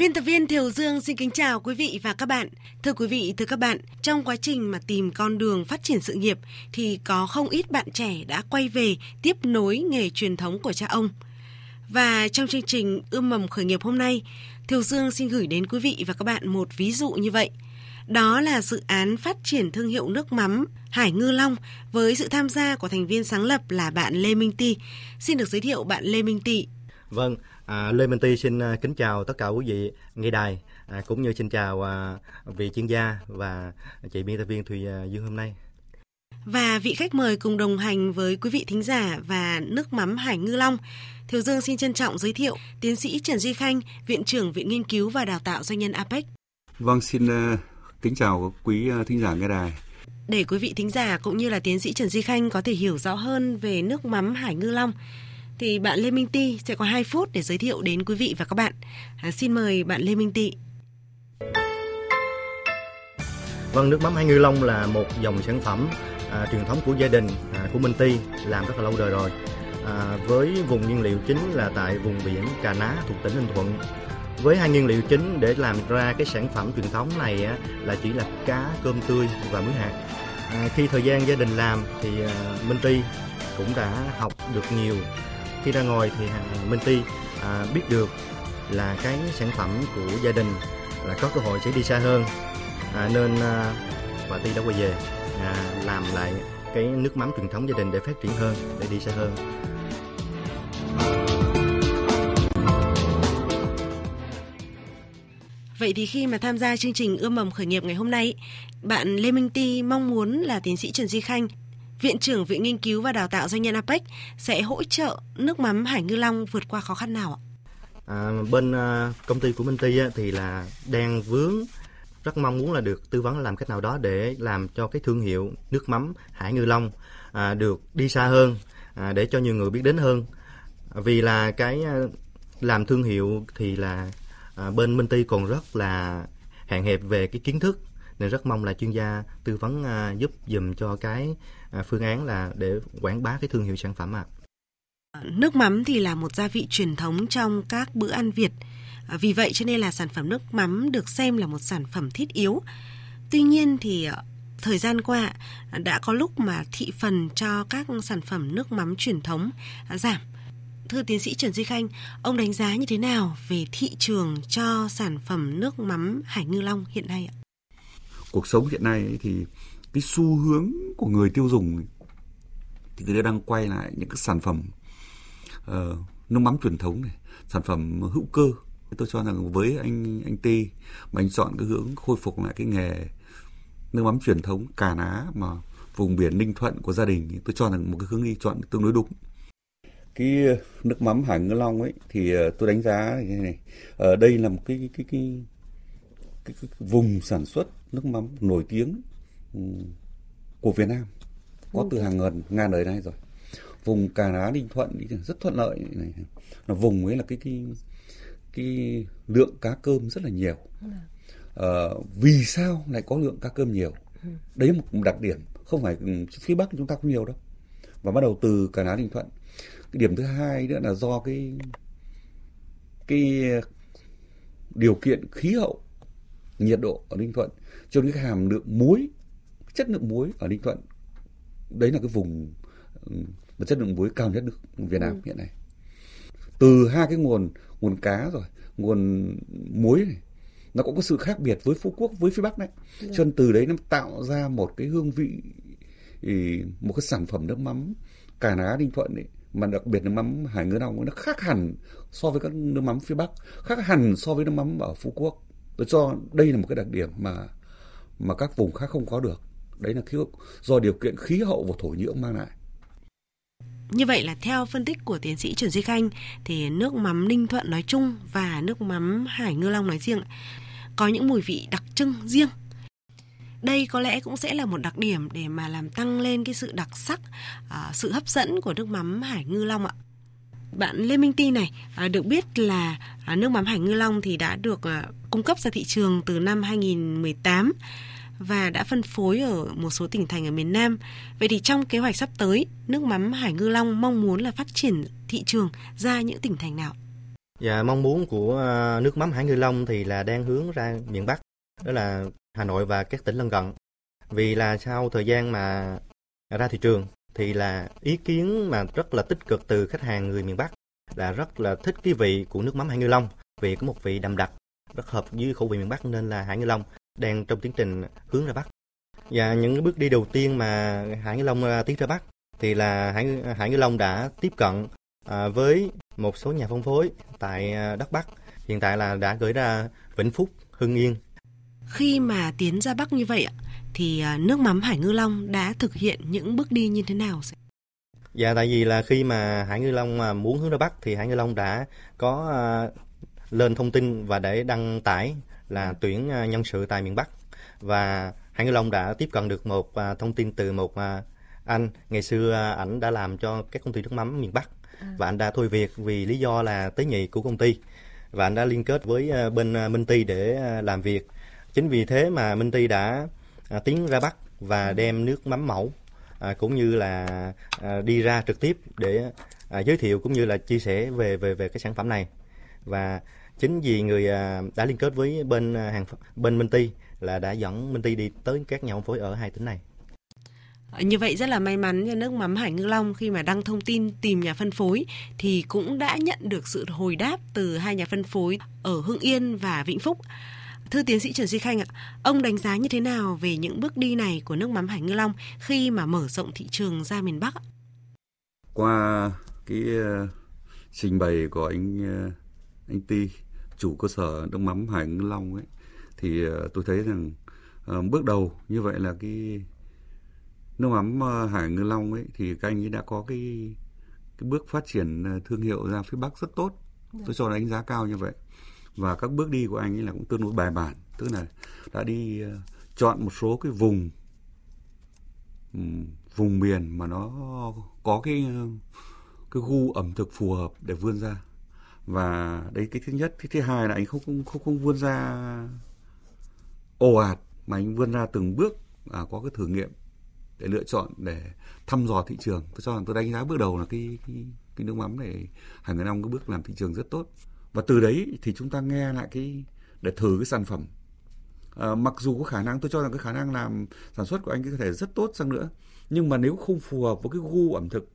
Biên tập viên Thiều Dương xin kính chào quý vị và các bạn. Thưa quý vị, thưa các bạn, trong quá trình mà tìm con đường phát triển sự nghiệp thì có không ít bạn trẻ đã quay về tiếp nối nghề truyền thống của cha ông. Và trong chương trình Ươm mầm khởi nghiệp hôm nay, Thiều Dương xin gửi đến quý vị và các bạn một ví dụ như vậy. Đó là dự án phát triển thương hiệu nước mắm Hải Ngư Long với sự tham gia của thành viên sáng lập là bạn Lê Minh Tị. Xin được giới thiệu bạn Lê Minh Tị. Vâng, À, Lê Minh Ti xin à, kính chào tất cả quý vị nghe đài à, cũng như xin chào à, vị chuyên gia và chị biên tập viên Thùy à, Dương hôm nay. Và vị khách mời cùng đồng hành với quý vị thính giả và nước mắm Hải Ngư Long. Thiều Dương xin trân trọng giới thiệu tiến sĩ Trần Duy Khanh, Viện trưởng Viện Nghiên cứu và Đào tạo Doanh nhân APEC. Vâng, xin uh, kính chào quý uh, thính giả nghe đài. Để quý vị thính giả cũng như là tiến sĩ Trần Duy Khanh có thể hiểu rõ hơn về nước mắm Hải Ngư Long, thì bạn Lê Minh Ti sẽ có 2 phút để giới thiệu đến quý vị và các bạn. À, xin mời bạn Lê Minh Ti. Vâng, nước mắm Hai Ngư Long là một dòng sản phẩm à, truyền thống của gia đình à, của Minh Ti làm rất là lâu đời rồi. À, với vùng nguyên liệu chính là tại vùng biển Cà Ná thuộc tỉnh Ninh Thuận. Với hai nguyên liệu chính để làm ra cái sản phẩm truyền thống này á, là chỉ là cá, cơm tươi và muối hạt. À, khi thời gian gia đình làm thì à, Minh Ti cũng đã học được nhiều khi ra ngồi thì Minh Ti à, biết được là cái sản phẩm của gia đình là có cơ hội sẽ đi xa hơn à, nên à, bà Ti đã quay về à, làm lại cái nước mắm truyền thống gia đình để phát triển hơn để đi xa hơn. Vậy thì khi mà tham gia chương trình ươm mầm khởi nghiệp ngày hôm nay, bạn Lê Minh Ti mong muốn là tiến sĩ Trần Duy Khanh Viện trưởng Viện Nghiên cứu và Đào tạo Doanh nhân APEC sẽ hỗ trợ nước mắm Hải Ngư Long vượt qua khó khăn nào ạ? À, bên uh, công ty của Minh Ti thì là đang vướng rất mong muốn là được tư vấn làm cách nào đó để làm cho cái thương hiệu nước mắm Hải Ngư Long à, được đi xa hơn à, để cho nhiều người biết đến hơn vì là cái à, làm thương hiệu thì là à, bên Minh Ti còn rất là hạn hẹp về cái kiến thức nên rất mong là chuyên gia tư vấn uh, giúp dùm cho cái uh, phương án là để quảng bá cái thương hiệu sản phẩm ạ. À. Nước mắm thì là một gia vị truyền thống trong các bữa ăn Việt. À, vì vậy cho nên là sản phẩm nước mắm được xem là một sản phẩm thiết yếu. Tuy nhiên thì à, thời gian qua đã có lúc mà thị phần cho các sản phẩm nước mắm truyền thống giảm. Thưa tiến sĩ Trần Duy Khanh, ông đánh giá như thế nào về thị trường cho sản phẩm nước mắm Hải Ngư Long hiện nay ạ? Cuộc sống hiện nay thì cái xu hướng của người tiêu dùng thì người ta đang quay lại những cái sản phẩm uh, nước mắm truyền thống này, sản phẩm hữu cơ. Tôi cho rằng với anh anh Tê mà anh chọn cái hướng khôi phục lại cái nghề nước mắm truyền thống cà ná mà vùng biển Ninh Thuận của gia đình tôi cho rằng một cái hướng đi chọn tương đối đúng cái nước mắm Hải Ngư Long ấy thì ờ, tôi đánh giá như này ở đây là một cái cái cái cái, cái, vùng sản xuất nước mắm nổi tiếng ừ, của Việt Nam. Có từ hàng ngàn ngàn đời nay rồi. Vùng Cà Ná Ninh Thuận rất thuận lợi. Này là vùng ấy là cái cái cái lượng cá cơm rất là nhiều. À, vì sao lại có lượng cá cơm nhiều? Đấy là một đặc điểm. Không phải ừ, phía bắc chúng ta có nhiều đâu. Và bắt đầu từ Cà Ná Ninh Thuận. Cái điểm thứ hai nữa là do cái cái điều kiện khí hậu nhiệt độ ở Ninh Thuận cho nên cái hàm lượng muối chất lượng muối ở Ninh Thuận đấy là cái vùng mà chất lượng muối cao nhất nước Việt Nam ừ. hiện nay từ hai cái nguồn nguồn cá rồi nguồn muối này nó cũng có sự khác biệt với phú quốc với phía bắc đấy ừ. cho nên từ đấy nó tạo ra một cái hương vị một cái sản phẩm nước mắm cà ná ninh thuận ấy mà đặc biệt là mắm hải ngư long nó khác hẳn so với các nước mắm phía bắc khác hẳn so với nước mắm ở phú quốc tôi cho đây là một cái đặc điểm mà mà các vùng khác không có được đấy là khí do điều kiện khí hậu và thổ nhưỡng mang lại như vậy là theo phân tích của tiến sĩ Trần Duy Khanh thì nước mắm Ninh Thuận nói chung và nước mắm Hải Ngư Long nói riêng có những mùi vị đặc trưng riêng. Đây có lẽ cũng sẽ là một đặc điểm để mà làm tăng lên cái sự đặc sắc, à, sự hấp dẫn của nước mắm Hải Ngư Long ạ. Bạn Lê Minh Ti này à, được biết là à, nước mắm Hải Ngư Long thì đã được à, cung cấp ra thị trường từ năm 2018 và đã phân phối ở một số tỉnh thành ở miền Nam. Vậy thì trong kế hoạch sắp tới, nước mắm Hải Ngư Long mong muốn là phát triển thị trường ra những tỉnh thành nào? Dạ, mong muốn của à, nước mắm Hải Ngư Long thì là đang hướng ra miền Bắc, đó là Hà Nội và các tỉnh lân cận. Vì là sau thời gian mà ra thị trường thì là ý kiến mà rất là tích cực từ khách hàng người miền Bắc là rất là thích cái vị của nước mắm Hải Ngư Long vì có một vị đậm đặc rất hợp với khẩu vị miền Bắc nên là Hải Ngư Long đang trong tiến trình hướng ra Bắc. Và những bước đi đầu tiên mà Hải Ngư Long à, tiến ra Bắc thì là Hải, à, Hải Ngư Long đã tiếp cận à, với một số nhà phân phối tại à, đất Bắc. Hiện tại là đã gửi ra Vĩnh Phúc, Hưng Yên. Khi mà tiến ra Bắc như vậy ạ, thì à, nước mắm Hải Ngư Long đã thực hiện những bước đi như thế nào? Dạ tại vì là khi mà Hải Ngư Long mà muốn hướng ra Bắc thì Hải Ngư Long đã có uh, lên thông tin và để đăng tải là tuyển uh, nhân sự tại miền Bắc. Và Hải Ngư Long đã tiếp cận được một thông tin từ một anh. Ngày xưa ảnh đã làm cho các công ty nước mắm miền Bắc à. và anh đã thôi việc vì lý do là tế nhị của công ty. Và anh đã liên kết với bên Minh Ti để làm việc. Chính vì thế mà Minh Ti đã uh, tiến ra Bắc và đem nước mắm mẫu à, cũng như là à, đi ra trực tiếp để à, giới thiệu cũng như là chia sẻ về về về cái sản phẩm này và chính vì người à, đã liên kết với bên à, hàng bên Minh Ti là đã dẫn Minh Ti đi tới các nhà phân phối ở hai tỉnh này. Như vậy rất là may mắn cho nước mắm Hải Ngư Long khi mà đăng thông tin tìm nhà phân phối thì cũng đã nhận được sự hồi đáp từ hai nhà phân phối ở Hưng Yên và Vĩnh Phúc. Thưa tiến sĩ Trần Duy Khanh ạ, ông đánh giá như thế nào về những bước đi này của nước mắm Hải Ngư Long khi mà mở rộng thị trường ra miền Bắc ạ? Qua cái uh, trình bày của anh uh, anh Ti, chủ cơ sở nước mắm Hải Ngư Long ấy, thì uh, tôi thấy rằng bước đầu như vậy là cái nước mắm Hải Ngư Long ấy thì các anh ấy đã có cái cái bước phát triển thương hiệu ra phía Bắc rất tốt. Tôi dạ. cho đánh giá cao như vậy và các bước đi của anh ấy là cũng tương đối bài bản. Tức là đã đi ờ, chọn một số cái vùng vùng miền mà nó có cái ờ, cái gu ẩm thực phù hợp để vươn ra. Và đấy cái thứ nhất. Cái thứ hai là anh không không không, không vươn ra ồ ạt mà anh vươn ra từng bước à, có cái thử nghiệm để lựa chọn để thăm dò thị trường. Tôi cho rằng tôi đánh giá bước đầu là cái cái, cái nước mắm này hàng ngàn năm cái bước làm thị trường rất tốt và từ đấy thì chúng ta nghe lại cái để thử cái sản phẩm. À, mặc dù có khả năng tôi cho rằng cái khả năng làm sản xuất của anh có thể rất tốt sang nữa nhưng mà nếu không phù hợp với cái gu ẩm thực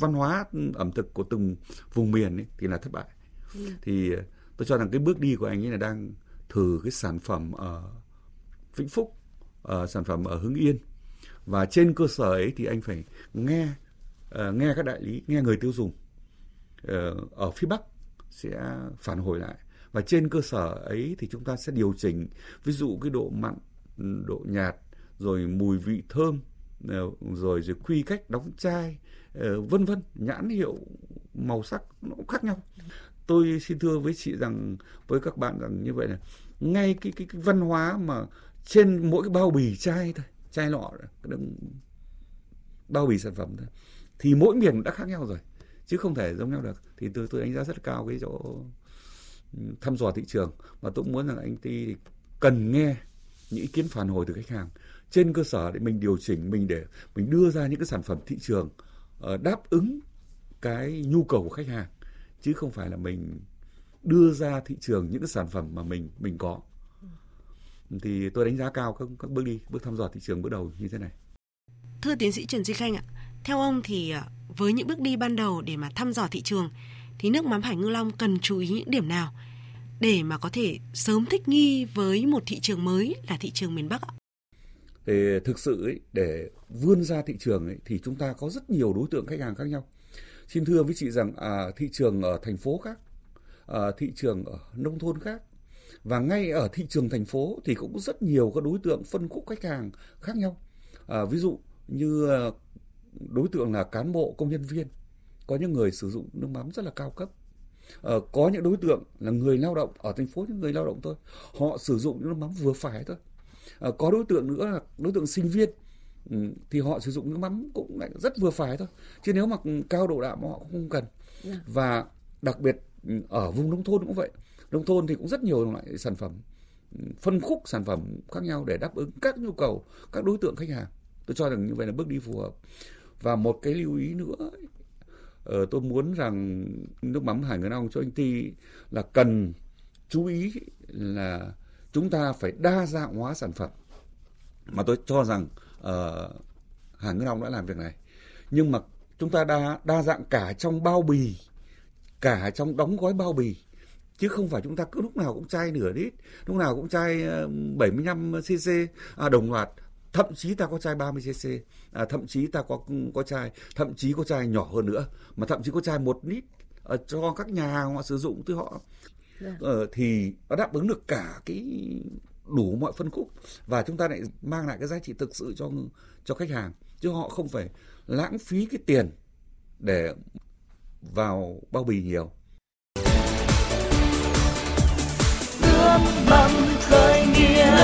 văn hóa ẩm thực của từng vùng miền ấy, thì là thất bại. Ừ. thì ờ, tôi cho rằng cái bước đi của anh ấy là đang thử cái sản phẩm ở Vĩnh Phúc ở sản phẩm ở Hưng Yên. Và trên cơ sở ấy thì anh phải nghe uh, nghe các đại lý nghe người tiêu dùng uh, ở phía Bắc sẽ phản hồi lại. Và trên cơ sở ấy thì chúng ta sẽ điều chỉnh ví dụ cái độ mặn độ nhạt rồi mùi vị thơm ờ, rồi rồi quy cách đóng chai ờ, vân vân nhãn hiệu màu sắc nó cũng khác nhau. Tôi xin thưa với chị rằng với các bạn rằng như vậy là ngay cái cái, cái văn hóa mà trên mỗi cái bao bì chai thôi chai lọ bao bì sản phẩm thôi thì mỗi miền đã khác nhau rồi chứ không thể giống nhau được. Thì tôi tôi đánh giá rất cao cái chỗ ừ, thăm dò thị trường. Và tôi cũng muốn rằng anh ty cần nghe những ý kiến phản hồi từ khách hàng. Trên cơ sở để mình điều chỉnh mình để mình đưa ra những cái sản phẩm thị trường ờ, đáp ứng cái nhu cầu của khách hàng. Chứ không phải là mình đưa ra thị trường những cái sản phẩm mà mình mình có. Thì tôi đánh giá cao các, các bước đi bước thăm dò thị trường bước đầu như thế này. Thưa tiến sĩ Trần Duy Khanh ạ theo ông thì ờ, với những bước đi ban đầu để mà thăm dò thị trường thì nước mắm Hải Ngư Long cần chú ý những điểm nào để mà có thể sớm thích nghi với một thị trường mới là thị trường miền Bắc ạ? Thì thực sự ấy, để vươn ra thị trường ấy, thì chúng ta có rất nhiều đối tượng khách hàng khác nhau. Xin thưa với chị rằng à, thị trường ở thành phố khác, à, thị trường ở nông thôn khác và ngay ở thị trường thành phố thì cũng rất nhiều các đối tượng phân khúc khách hàng khác nhau. À, ví dụ như à, đối tượng là cán bộ công nhân viên. Có những người sử dụng nước mắm rất là cao cấp. Ờ, có những đối tượng là người lao động ở thành phố những người lao động thôi. Họ sử dụng nước mắm vừa phải thôi. À, có đối tượng nữa là đối tượng sinh viên. Ừ, thì họ sử dụng nước mắm cũng lại rất vừa phải thôi. Chứ nếu mà cao độ đạm họ cũng không cần. Dạ. và đặc biệt ừ, ở vùng nông thôn cũng vậy. Nông thôn thì cũng rất nhiều loại sản phẩm ừ, phân khúc sản phẩm khác nhau để đáp ứng các nhu cầu các đối tượng khách hàng. Tôi cho rằng như vậy là bước đi phù hợp và một cái lưu ý nữa ờ, tôi muốn rằng nước mắm hải ngân ong cho anh ti là cần chú ý là chúng ta phải đa dạng hóa sản phẩm. Mà tôi cho rằng uh, Hải Ngân Long đã làm việc này. Nhưng mà chúng ta đa đa dạng cả trong bao bì cả trong đóng gói bao bì. Chứ không phải chúng ta cứ lúc nào cũng chai nửa lít lúc nào cũng chai ờ, 75 cc à, đồng loạt thậm chí ta có chai 30 cc à, thậm chí ta có có chai thậm chí có chai nhỏ hơn nữa mà thậm chí có chai một lít ở cho các nhà hàng họ sử dụng thì họ yeah. Dạ. ờ, thì nó đáp ứng được cả cái đủ mọi phân khúc và chúng ta lại mang lại cái giá trị thực sự cho cho khách hàng chứ họ không phải lãng phí cái tiền để vào bao bì nhiều nước mắm khởi nghĩa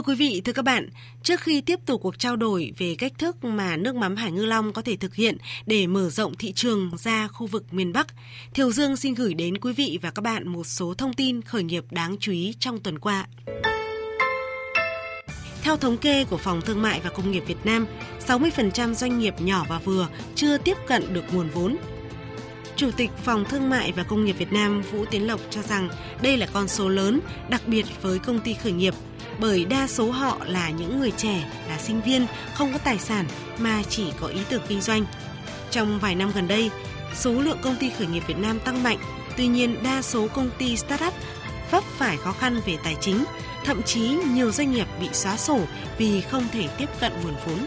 Thưa quý vị, thưa các bạn, trước khi tiếp tục cuộc trao đổi về cách thức mà nước mắm Hải Ngư Long có thể thực hiện để mở rộng thị trường ra khu vực miền Bắc, Thiều Dương xin gửi đến quý vị và các bạn một số thông tin khởi nghiệp đáng chú ý trong tuần qua. Theo thống kê của Phòng Thương mại và Công nghiệp Việt Nam, 60% doanh nghiệp nhỏ và vừa chưa tiếp cận được nguồn vốn. Chủ tịch Phòng Thương mại và Công nghiệp Việt Nam Vũ Tiến Lộc cho rằng đây là con số lớn, đặc biệt với công ty khởi nghiệp – bởi đa số họ là những người trẻ, là sinh viên, không có tài sản mà chỉ có ý tưởng kinh doanh. Trong vài năm gần đây, số lượng công ty khởi nghiệp Việt Nam tăng mạnh, tuy nhiên đa số công ty startup vấp phải khó khăn về tài chính, thậm chí nhiều doanh nghiệp bị xóa sổ vì không thể tiếp cận nguồn vốn.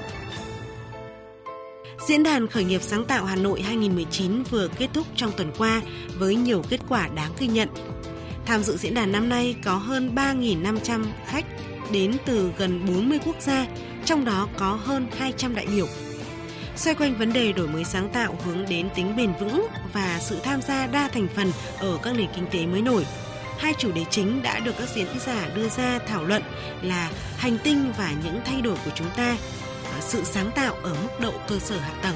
Diễn đàn khởi nghiệp sáng tạo Hà Nội 2019 vừa kết thúc trong tuần qua với nhiều kết quả đáng ghi nhận. Tham dự diễn đàn năm nay có hơn 3.500 khách đến từ gần 40 quốc gia, trong đó có hơn 200 đại biểu. Xoay quanh vấn đề đổi mới sáng tạo hướng đến tính bền vững và sự tham gia đa thành phần ở các nền kinh tế mới nổi, hai chủ đề chính đã được các diễn giả đưa ra thảo luận là hành tinh và những thay đổi của chúng ta, sự sáng tạo ở mức độ cơ sở hạ tầng.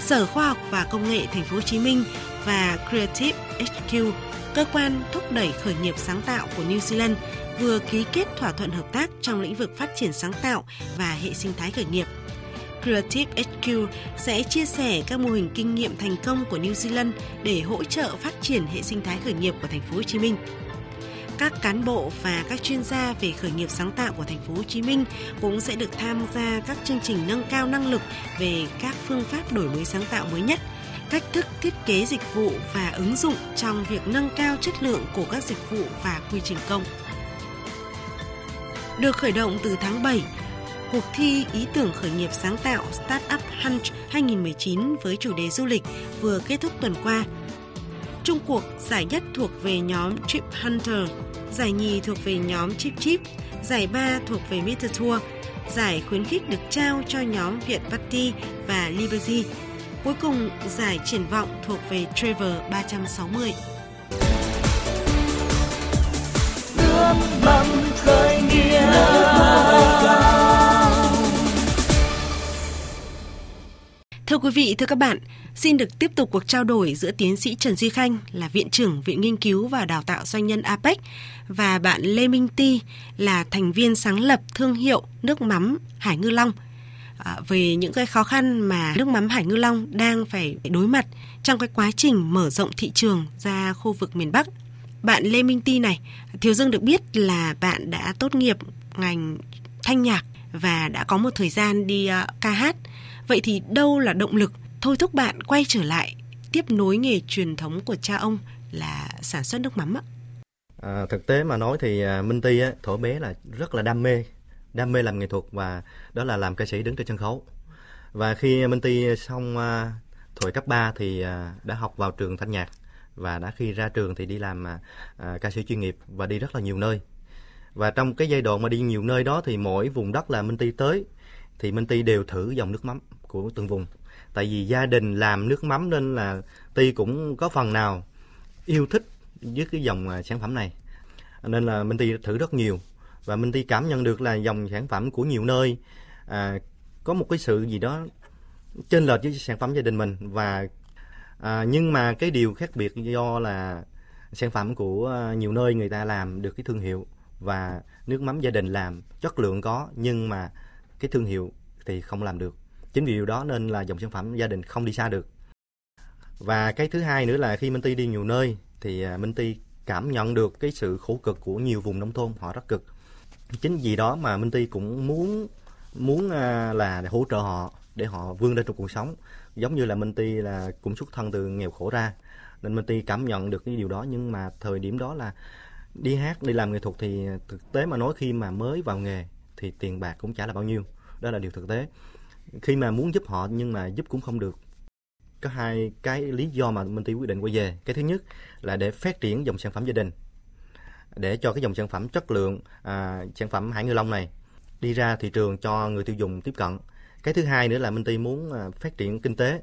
Sở Khoa học và Công nghệ Thành phố Hồ Chí Minh và Creative HQ, cơ quan thúc đẩy khởi nghiệp sáng tạo của New Zealand vừa ký kết thỏa thuận hợp tác trong lĩnh vực phát triển sáng tạo và hệ sinh thái khởi nghiệp. Creative HQ sẽ chia sẻ các mô hình kinh nghiệm thành công của New Zealand để hỗ trợ phát triển hệ sinh thái khởi nghiệp của thành phố Hồ Chí Minh. Các cán bộ và các chuyên gia về khởi nghiệp sáng tạo của thành phố Hồ Chí Minh cũng sẽ được tham gia các chương trình nâng cao năng lực về các phương pháp đổi mới sáng tạo mới nhất – cách thức thiết kế dịch vụ và ứng dụng trong việc nâng cao chất lượng của các dịch vụ và quy trình công. Được khởi động từ tháng 7, cuộc thi ý tưởng khởi nghiệp sáng tạo Startup Hunt 2019 với chủ đề du lịch vừa kết thúc tuần qua. Trung cuộc giải nhất thuộc về nhóm Trip Hunter, giải nhì thuộc về nhóm Chip Chip, giải ba thuộc về Mr. Tour. Giải khuyến khích được trao cho nhóm Việt Party và Liberty Cuối cùng, giải triển vọng thuộc về Trevor 360. Nước mắm khởi nghĩa Thưa quý vị, thưa các bạn, xin được tiếp tục cuộc trao đổi giữa tiến sĩ Trần Duy Khanh là Viện trưởng Viện Nghiên cứu và Đào tạo Doanh nhân APEC và bạn Lê Minh Ti là thành viên sáng lập thương hiệu nước mắm Hải Ngư Long – À, về những cái khó khăn mà nước mắm Hải Ngư Long đang phải đối mặt trong cái quá trình mở rộng thị trường ra khu vực miền Bắc. Bạn Lê Minh Ti này, Thiếu Dương được biết là bạn đã tốt nghiệp ngành thanh nhạc và đã có một thời gian đi uh, ca hát. Vậy thì đâu là động lực thôi thúc bạn quay trở lại tiếp nối nghề truyền thống của cha ông là sản xuất nước mắm ạ? À, thực tế mà nói thì à, Minh Ti á, thổ bé là rất là đam mê đam mê làm nghệ thuật và đó là làm ca sĩ đứng trên sân khấu. Và khi Minh Ti xong à, uh, tuổi cấp 3 thì uh, đã học vào trường thanh nhạc và đã khi ra trường thì đi làm uh, ca sĩ chuyên nghiệp và đi rất là nhiều nơi. Và trong cái giai đoạn mà đi nhiều nơi đó thì mỗi vùng đất là Minh Ti tới thì Minh Ti đều thử dòng nước mắm của từng vùng. Tại vì gia đình làm nước mắm nên là Ti cũng có phần nào yêu thích với cái dòng sản phẩm này. Nên là Minh Ti thử rất nhiều và Minh Ti cảm nhận được là dòng sản phẩm của nhiều nơi à, có một cái sự gì đó trên lệch với sản phẩm gia đình mình. Và à, nhưng mà cái điều khác biệt do là sản phẩm của à, nhiều nơi người ta làm được cái thương hiệu và nước mắm gia đình làm chất lượng có nhưng mà cái thương hiệu thì không làm được. Chính vì điều đó nên là dòng sản phẩm gia đình không đi xa được. Và cái thứ hai nữa là khi Minh Ti đi nhiều nơi thì à, Minh Ti cảm nhận được cái sự khổ cực của nhiều vùng nông thôn họ rất cực chính vì đó mà Minh Ti cũng muốn muốn à, là hỗ trợ họ, để họ vươn lên trong cuộc sống. Giống như là Minh Ti là cũng xuất thân từ nghèo khổ ra, nên Minh Ti cảm nhận được cái điều đó. Nhưng mà thời điểm đó là đi hát, đi làm nghệ thuật thì thực tế mà nói khi mà mới vào nghề thì tiền bạc cũng chả là bao nhiêu. Đó là điều thực tế. Khi mà muốn giúp họ nhưng mà giúp cũng không được. Có hai cái lý do mà Minh Ti quyết định quay về. Cái thứ nhất là để phát triển dòng sản phẩm gia đình để cho cái dòng sản phẩm chất lượng à, sản phẩm hải ngư long này đi ra thị trường cho người tiêu dùng tiếp cận. Cái thứ hai nữa là Minh Ti muốn à, phát triển kinh tế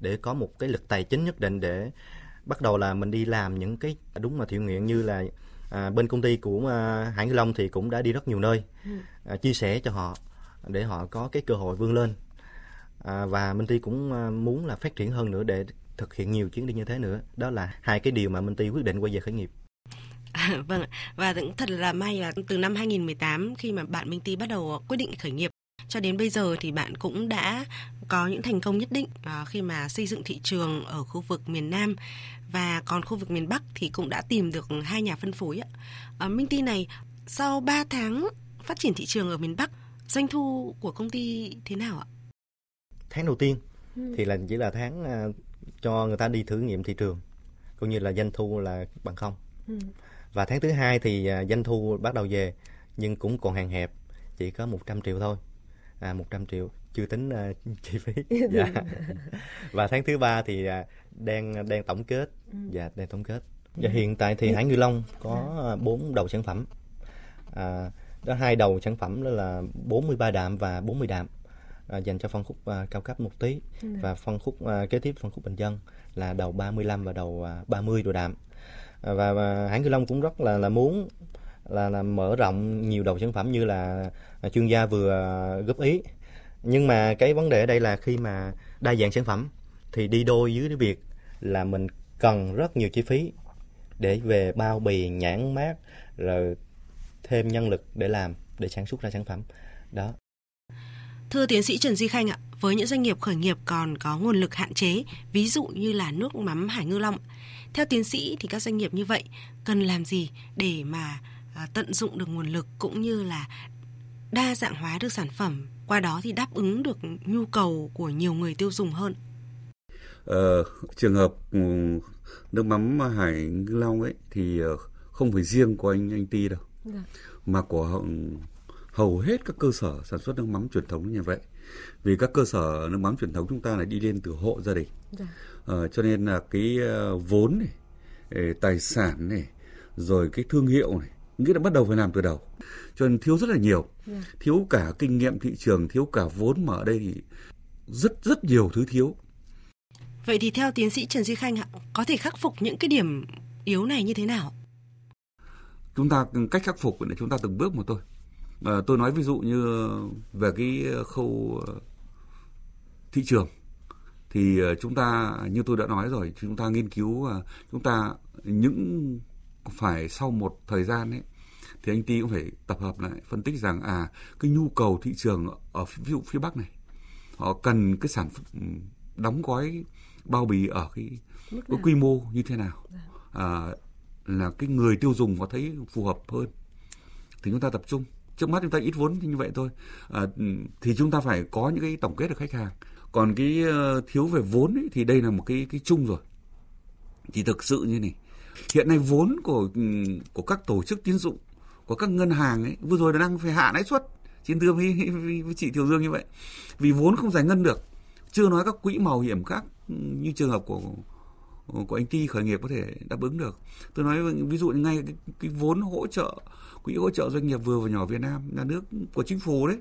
để có một cái lực tài chính nhất định để bắt đầu là mình đi làm những cái đúng mà thiện nguyện như là à, bên công ty của à, Hải Ngư Long thì cũng đã đi rất nhiều nơi. À, chia sẻ cho họ để họ có cái cơ hội vươn lên. À, và Minh Ti cũng à, muốn là phát triển hơn nữa để thực hiện nhiều chuyến đi như thế nữa. Đó là hai cái điều mà Minh Ti quyết định quay về khởi nghiệp vâng ạ. Và cũng thật là may là từ năm 2018 khi mà bạn Minh Ti bắt đầu quyết định khởi nghiệp cho đến bây giờ thì bạn cũng đã có những thành công nhất định à, khi mà xây dựng thị trường ở khu vực miền Nam và còn khu vực miền Bắc thì cũng đã tìm được hai nhà phân phối ạ. À, Minh Ti này sau 3 tháng phát triển thị trường ở miền Bắc, doanh thu của công ty thế nào ạ? tháng đầu tiên thì là chỉ là tháng cho người ta đi thử nghiệm thị trường cũng như là doanh thu là bằng không và tháng thứ hai thì à, doanh thu bắt đầu về nhưng cũng còn hạn hẹp chỉ có 100 triệu thôi. À 100 triệu chưa tính à, chi phí. Dạ. và tháng thứ ba thì à, đang đang tổng kết. Dạ đang tổng kết. Và hiện tại thì Hải Ngư Long có à, bốn đầu sản phẩm. À, đó hai đầu sản phẩm đó là 43 đạm và 40 đạm à, dành cho phân khúc à, cao cấp một tí. Và phân khúc à, kế tiếp phân khúc bình dân là đầu 35 và đầu à, 30 đồ đạm và, và hãng Ngư Long cũng rất là là muốn là, là mở rộng nhiều đầu sản phẩm như là à, chuyên gia vừa à, góp ý. Nhưng mà cái vấn đề ở đây là khi mà đa dạng sản phẩm thì đi đôi với cái việc là mình cần rất nhiều chi phí để về bao bì nhãn mát rồi thêm nhân lực để làm để sản xuất ra sản phẩm. Đó. Thưa tiến sĩ Trần Duy Khanh ạ, với những doanh nghiệp khởi nghiệp còn có nguồn lực hạn chế, ví dụ như là nước mắm Hải Ngư Long, theo tiến sĩ thì các doanh nghiệp như vậy cần làm gì để mà à, tận dụng được nguồn lực cũng như là đa dạng hóa được sản phẩm, qua đó thì đáp ứng được nhu cầu của nhiều người tiêu dùng hơn. Ờ, trường hợp ừ, nước mắm Hải Ngư Long ấy thì ờ, không phải riêng của anh anh Ti đâu, mà của hầu, hầu hết các cơ sở sản xuất nước mắm truyền thống như vậy. Vì các cơ sở nước mắm truyền thống chúng ta là đi lên từ hộ gia đình, Ờ, cho nên là cái ờ, vốn này, ờ, tài sản này, rồi cái thương hiệu này, nghĩa là bắt đầu phải làm từ đầu. Cho nên thiếu rất là nhiều, thiếu cả kinh nghiệm thị trường, thiếu cả vốn mà ở đây thì rất rất nhiều thứ thiếu. Vậy thì theo tiến sĩ Trần Duy Khanh có thể khắc phục những cái điểm yếu này như thế nào? chúng ta cách khắc phục là chúng ta từng bước một thôi à, tôi nói ví dụ như về cái khâu thị trường thì ờ, chúng ta như tôi đã nói rồi chúng ta nghiên cứu ờ, chúng ta những phải sau một thời gian ấy thì anh Ti cũng phải tập hợp lại phân tích rằng à cái nhu cầu thị trường ở ví dụ phía Bắc này họ cần cái sản phẩm đóng gói bao bì ở cái, cái quy mô như thế nào. À, là cái người tiêu dùng họ thấy phù hợp hơn. Thì chúng ta tập trung. Trước mắt chúng ta ít vốn như vậy thôi. À, thì chúng ta phải có những cái tổng kết được khách hàng còn cái ờ, thiếu về vốn ấy, thì đây là một cái cái chung rồi thì thực sự như này hiện nay vốn của ừ, của các tổ chức tín dụng của các ngân hàng ấy vừa rồi đang phải hạ lãi suất xin thưa với, với, với chị Thiều Dương như vậy vì vốn không giải ngân được chưa nói các quỹ mạo hiểm khác ừ, như trường hợp của của anh Ti khởi nghiệp có thể đáp ứng được. Tôi nói ví dụ ngay cái, cái vốn hỗ trợ quỹ hỗ trợ doanh nghiệp vừa và nhỏ Việt Nam nhà nước của chính phủ đấy.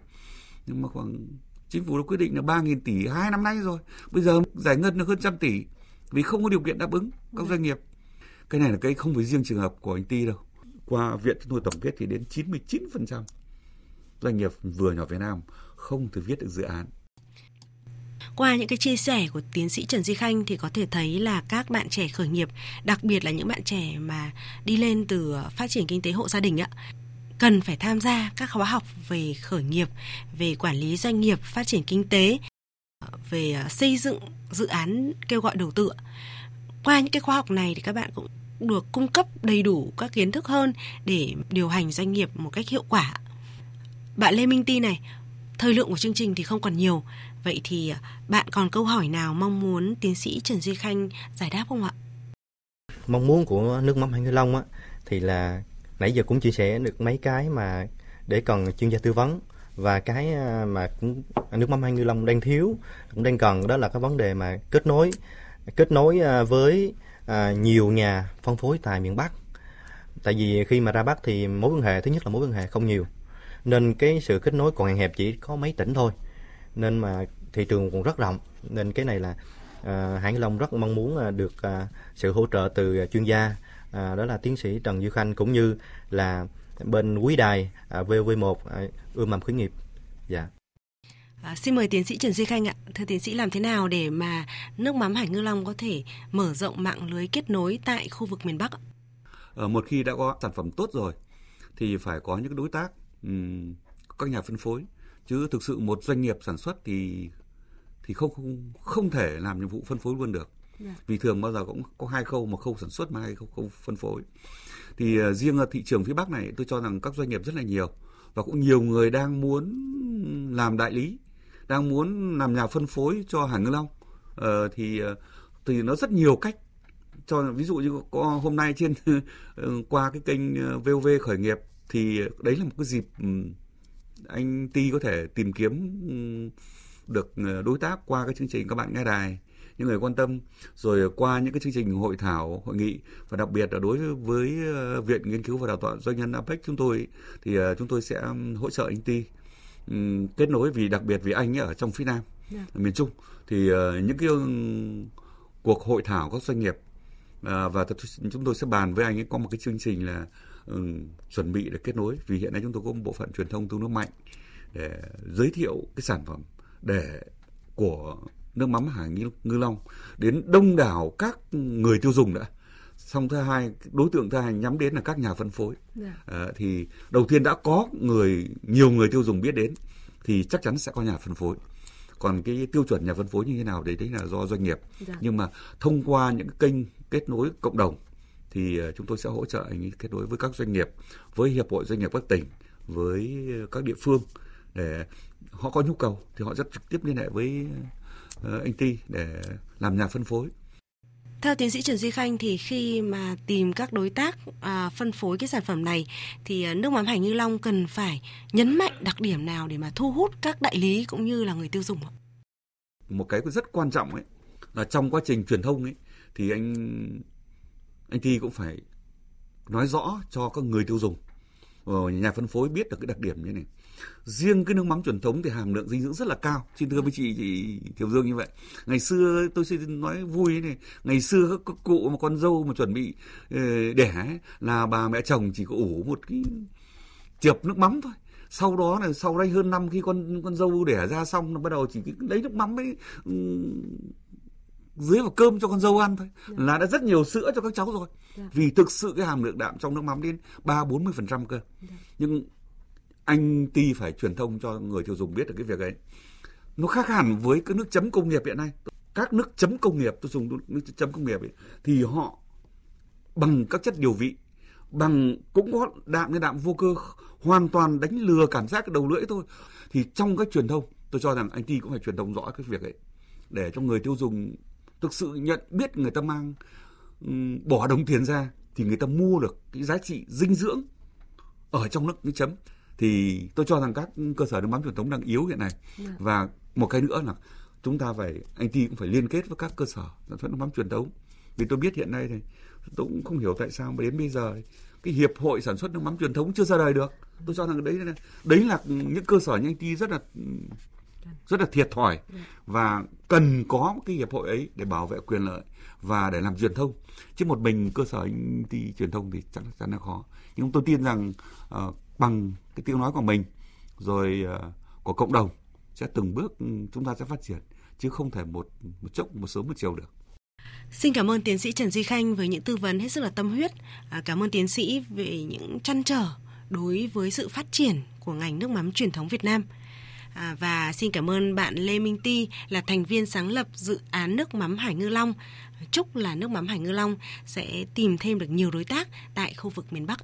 Nhưng mà khoảng chính phủ đã quyết định là 3.000 tỷ hai năm nay rồi. Bây giờ giải ngân được hơn trăm tỷ vì không có điều kiện đáp ứng các doanh nghiệp. cái này là cái không phải riêng trường hợp của anh Ti đâu qua viện chúng tôi tổng kết thì đến 99% doanh nghiệp vừa nhỏ Việt Nam không thể viết được dự án qua những cái chia sẻ của tiến sĩ Trần Duy Khanh thì có thể thấy là các bạn trẻ khởi nghiệp, đặc biệt là những bạn trẻ mà đi lên từ phát triển kinh tế hộ gia đình ạ, cần phải tham gia các khóa học về khởi nghiệp, về quản lý doanh nghiệp, phát triển kinh tế, về ờ, xây dựng dự án kêu gọi đầu tư. Qua những cái khóa học này thì các bạn cũng được cung cấp đầy đủ các kiến thức hơn để điều hành doanh nghiệp một cách hiệu quả. Bạn Lê Minh Ti này, thời lượng của chương trình thì không còn nhiều. Vậy thì ờ, bạn còn câu hỏi nào mong muốn tiến sĩ Trần Duy Khanh giải đáp không ạ? Mong muốn của nước mắm Hành Long á, thì là nãy giờ cũng chia sẻ được mấy cái mà để cần chuyên gia tư vấn và cái à, mà cũng nước mắm hai Ngư Long đang thiếu cũng đang cần đó là cái vấn đề mà kết nối kết nối à, với à, nhiều nhà phân phối tại miền Bắc. Tại vì khi mà ra Bắc thì mối quan hệ thứ nhất là mối quan hệ không nhiều nên cái sự kết nối còn hạn hẹp chỉ có mấy tỉnh thôi. Nên mà thị trường còn rất rộng nên cái này là à, Hải Long rất mong muốn được sự hỗ trợ từ chuyên gia à, đó là tiến sĩ Trần Duy Khanh cũng như là bên quý đài à, VV1 à, ươm mầm khởi nghiệp. Dạ. À, xin mời tiến sĩ Trần Duy Khanh ạ. Thưa tiến sĩ làm thế nào để mà nước mắm Hải Ngư Long có thể mở rộng mạng lưới kết nối tại khu vực miền Bắc ạ? Ở một khi đã có sản phẩm tốt rồi thì phải có những đối tác, um, các nhà phân phối. Chứ thực sự một doanh nghiệp sản xuất thì thì không không không thể làm nhiệm vụ phân phối luôn được. Yeah. Vì thường bao giờ cũng có hai khâu, một khâu sản xuất mà hai khâu, khâu phân phối. Thì uh, riêng ờ, thị trường phía Bắc này tôi cho rằng các doanh nghiệp rất là nhiều và cũng nhiều người đang muốn làm đại lý đang muốn làm nhà phân phối cho Hải Ngư Long uh, thì uh, thì nó rất nhiều cách cho ví dụ như có hôm nay trên qua cái kênh VOV khởi nghiệp thì đấy là một cái dịp anh Ti có thể tìm kiếm được ờ, đối tác qua cái chương trình các bạn nghe đài những người quan tâm rồi qua những cái chương trình hội thảo hội nghị và đặc biệt là đối với viện nghiên cứu và đào tạo doanh nhân APEC chúng tôi thì chúng tôi sẽ hỗ trợ anh Ti kết nối vì đặc biệt vì anh ấy ở trong phía Nam yeah. Dạ. miền Trung thì những cái cuộc hội thảo các doanh nghiệp và chúng tôi sẽ bàn với anh ấy có một cái chương trình là um, chuẩn bị để kết nối vì hiện nay chúng tôi có một bộ phận truyền thông tương đối mạnh để giới thiệu cái sản phẩm để của nước mắm Hải Ngư, Long đến đông đảo các người tiêu dùng đã xong thứ hai đối tượng thứ hai nhắm đến là các nhà phân phối yeah. Dạ. à, thì đầu tiên đã có người nhiều người tiêu dùng biết đến thì chắc chắn sẽ có nhà phân phối còn cái tiêu chuẩn nhà phân phối như thế nào đấy đấy là do doanh nghiệp yeah. Dạ. nhưng mà thông qua những kênh kết nối cộng đồng thì ờ, chúng tôi sẽ hỗ trợ anh kết nối với các doanh nghiệp với hiệp hội doanh nghiệp các tỉnh với các địa phương để họ có nhu cầu thì họ rất trực tiếp liên hệ với ờ, anh Ti để làm nhà phân phối. Theo tiến sĩ Trần Duy Khanh thì khi mà tìm các đối tác à, phân phối cái sản phẩm này thì à, nước mắm Hải Như Long cần phải nhấn mạnh đặc điểm nào để mà thu hút các đại lý cũng như là người tiêu dùng ạ? Một cái rất quan trọng ấy là trong quá trình truyền thông ấy thì anh anh Thi cũng phải nói rõ cho các người tiêu dùng. Ờ, nhà phân phối biết được cái đặc điểm như này riêng cái nước mắm truyền thống thì hàm lượng dinh dưỡng rất là cao xin thưa với chị chị Kiều Dương như vậy ngày xưa tôi xin nói vui này ngày xưa các cụ mà con dâu mà chuẩn bị ờ, đẻ là bà mẹ chồng chỉ có ủ một cái chượp nước mắm thôi sau đó là sau đây hơn năm khi con con dâu đẻ ra xong nó bắt đầu chỉ lấy nước mắm ấy dưới vào cơm cho con dâu ăn thôi yeah. Dạ. là đã rất nhiều sữa cho các cháu rồi yeah. Dạ. vì thực sự cái hàm lượng đạm trong nước mắm đến ba bốn mươi phần trăm cơ yeah. Dạ. nhưng anh ti phải truyền thông cho người tiêu dùng biết được cái việc ấy. Nó khác hẳn với các nước chấm công nghiệp hiện nay. Các nước chấm công nghiệp tôi dùng nước chấm công nghiệp ấy, thì họ bằng các chất điều vị bằng cũng có đạm như đạm vô cơ hoàn toàn đánh lừa cảm giác cái đầu lưỡi thôi. Thì trong các truyền thông tôi cho rằng anh ti cũng phải truyền thông rõ cái việc ấy để cho người tiêu dùng thực sự nhận biết người ta mang um, bỏ đồng tiền ra thì người ta mua được cái giá trị dinh dưỡng ở trong nước nước chấm thì tôi cho rằng các cơ sở nước mắm truyền thống đang yếu hiện nay. Yeah. Dạ. và một cái nữa là chúng ta phải anh ti cũng phải liên kết với các cơ sở sản xuất nước mắm truyền thống. Vì tôi biết hiện nay thì tôi cũng không hiểu tại sao mà đến bây giờ cái hiệp hội sản xuất nước mắm truyền thống chưa ra đời được. Tôi cho rằng đấy là đấy là những cơ sở như anh ti rất là rất là thiệt thòi. Và cần có một cái hiệp hội ấy để bảo vệ quyền lợi và để làm truyền thông. Chứ một mình cơ sở đi truyền thông thì chắc chắn là khó. Nhưng tôi tin rằng uh, bằng cái tiếng nói của mình rồi ờ, của cộng đồng sẽ từng bước ừ, chúng ta sẽ phát triển chứ không thể một một chốc một sớm một chiều được Xin cảm ơn tiến sĩ Trần Duy Khanh với những tư vấn hết sức là tâm huyết. À, cảm ơn tiến sĩ về những chăn trở đối với sự phát triển của ngành nước mắm truyền thống Việt Nam. À, và xin cảm ơn bạn Lê Minh Ti là thành viên sáng lập dự án nước mắm Hải Ngư Long. Chúc là nước mắm Hải Ngư Long sẽ tìm thêm được nhiều đối tác tại khu vực miền Bắc.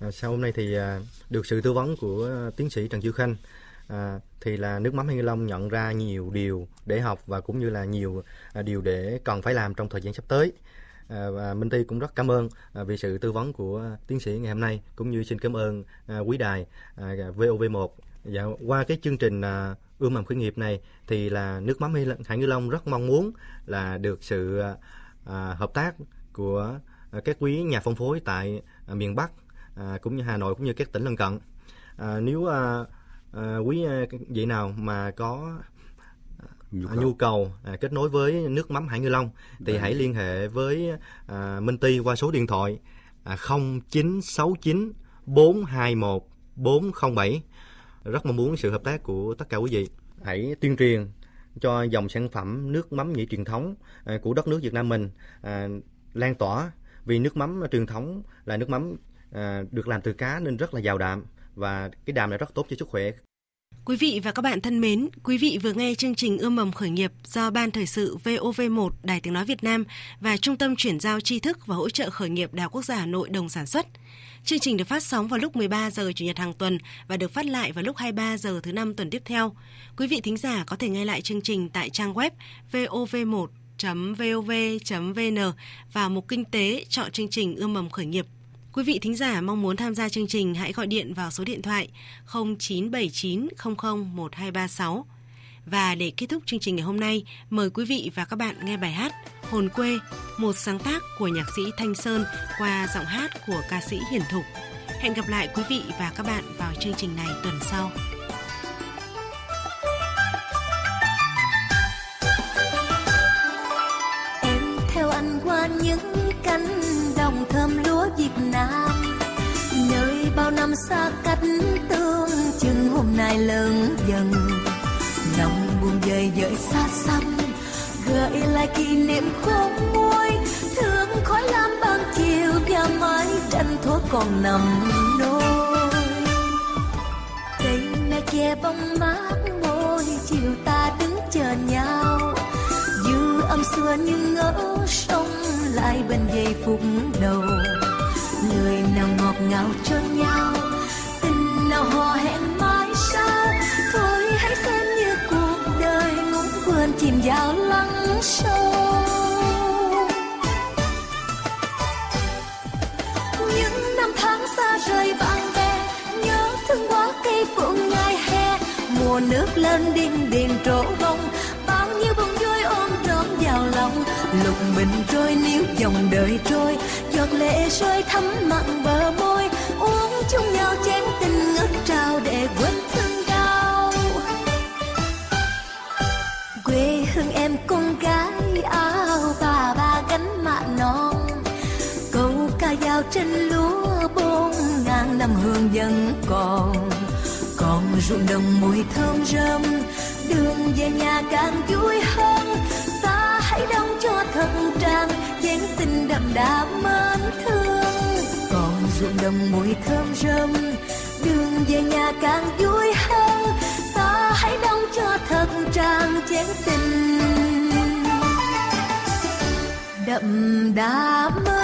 À, sau hôm nay thì à, được sự tư vấn của tiến sĩ Trần Chiêu Khanh. À, thì là nước mắm Hải Long nhận ra nhiều điều để học và cũng như là nhiều à, điều để cần phải làm trong thời gian sắp tới. À, và Minh Ti cũng rất cảm ơn à, vì sự tư vấn của tiến sĩ ngày hôm nay cũng như xin cảm ơn à, quý đài à, VOV1 Dạ, qua cái chương trình à, ươm mầm khởi nghiệp này thì là nước mắm Hải Ngư Long rất mong muốn là được sự à, hợp tác của à, các quý nhà phân phối tại à, miền Bắc à, cũng như Hà Nội cũng như các tỉnh lân cận. À, nếu à, à, quý à, vị nào mà có nhu cầu, nhu cầu à, kết nối với nước mắm Hải Ngư Long thì Đấy. Hãy liên hệ với à, Minh Ty qua số điện thoại à, 0969 421 407 rất mong muốn sự hợp tác của tất cả quý vị. Hãy tuyên truyền cho dòng sản phẩm nước mắm nhĩ truyền thống à, của đất nước Việt Nam mình à, lan tỏa vì nước mắm truyền thống là nước mắm à, được làm từ cá nên rất là giàu đạm và cái đạm này rất tốt cho sức khỏe Quý vị và các bạn thân mến, quý vị vừa nghe chương trình Ươm mầm khởi nghiệp do Ban Thời sự VOV1 Đài Tiếng Nói Việt Nam và Trung tâm Chuyển giao tri thức và hỗ trợ khởi nghiệp Đại học Quốc gia Hà Nội đồng sản xuất. Chương trình được phát sóng vào lúc 13 giờ Chủ nhật hàng tuần và được phát lại vào lúc 23 giờ thứ năm tuần tiếp theo. Quý vị thính giả có thể nghe lại chương trình tại trang web vov1 vov.vn và mục kinh tế chọn chương trình ươm mầm khởi nghiệp Quý vị thính giả mong muốn tham gia chương trình hãy gọi điện vào số điện thoại 0979 00 1236. Và để kết thúc chương trình ngày hôm nay, mời quý vị và các bạn nghe bài hát Hồn quê, một sáng tác của nhạc sĩ Thanh Sơn qua giọng hát của ca sĩ Hiền Thục. Hẹn gặp lại quý vị và các bạn vào chương trình này tuần sau. Xa cách tương chừng hôm nay lớn dần. Lòng buồn dời dời xa xăm, gợi lại kỷ niệm khôn nguôi. Thương khói lam ban chiều và mái tranh thố còn nằm nôi. Cây me che bóng mát môi, chiều ta đứng chờ nhau. Dư âm xưa như ngỡ sông lại bên giây phút đầu. Lời nào ngọt ngào cho nhau nào hò hẹn mãi sao thôi hãy xem như cuộc đời ngủ vườn chìm vào lắng sâu. Những năm tháng xa rời bạn bè, nhớ thương quá cây phượng ngày hè. Mùa nước lên đình điền trổ bông, bao nhiêu bông vui ôm trọn vào lòng. Lục bình trôi níu dòng đời trôi, giọt lệ rơi thấm mặn bờ môi uống chung nhau chén tình ngất trao để quên thương đau. Quê hương em con gái áo bà ba gánh mạ non. Câu ca dao trên lúa bốn ngàn năm hương vẫn còn. Còn ruộng đồng mùi thơm rơm, đường về nhà càng vui hơn. Ta hãy đóng cho thật tràn chén tình đậm đà mến ruộng đồng mùi thơm râm đường về nhà càng vui hơn, ta hãy đóng cho thật tràn chén tình. Đậm đà mơ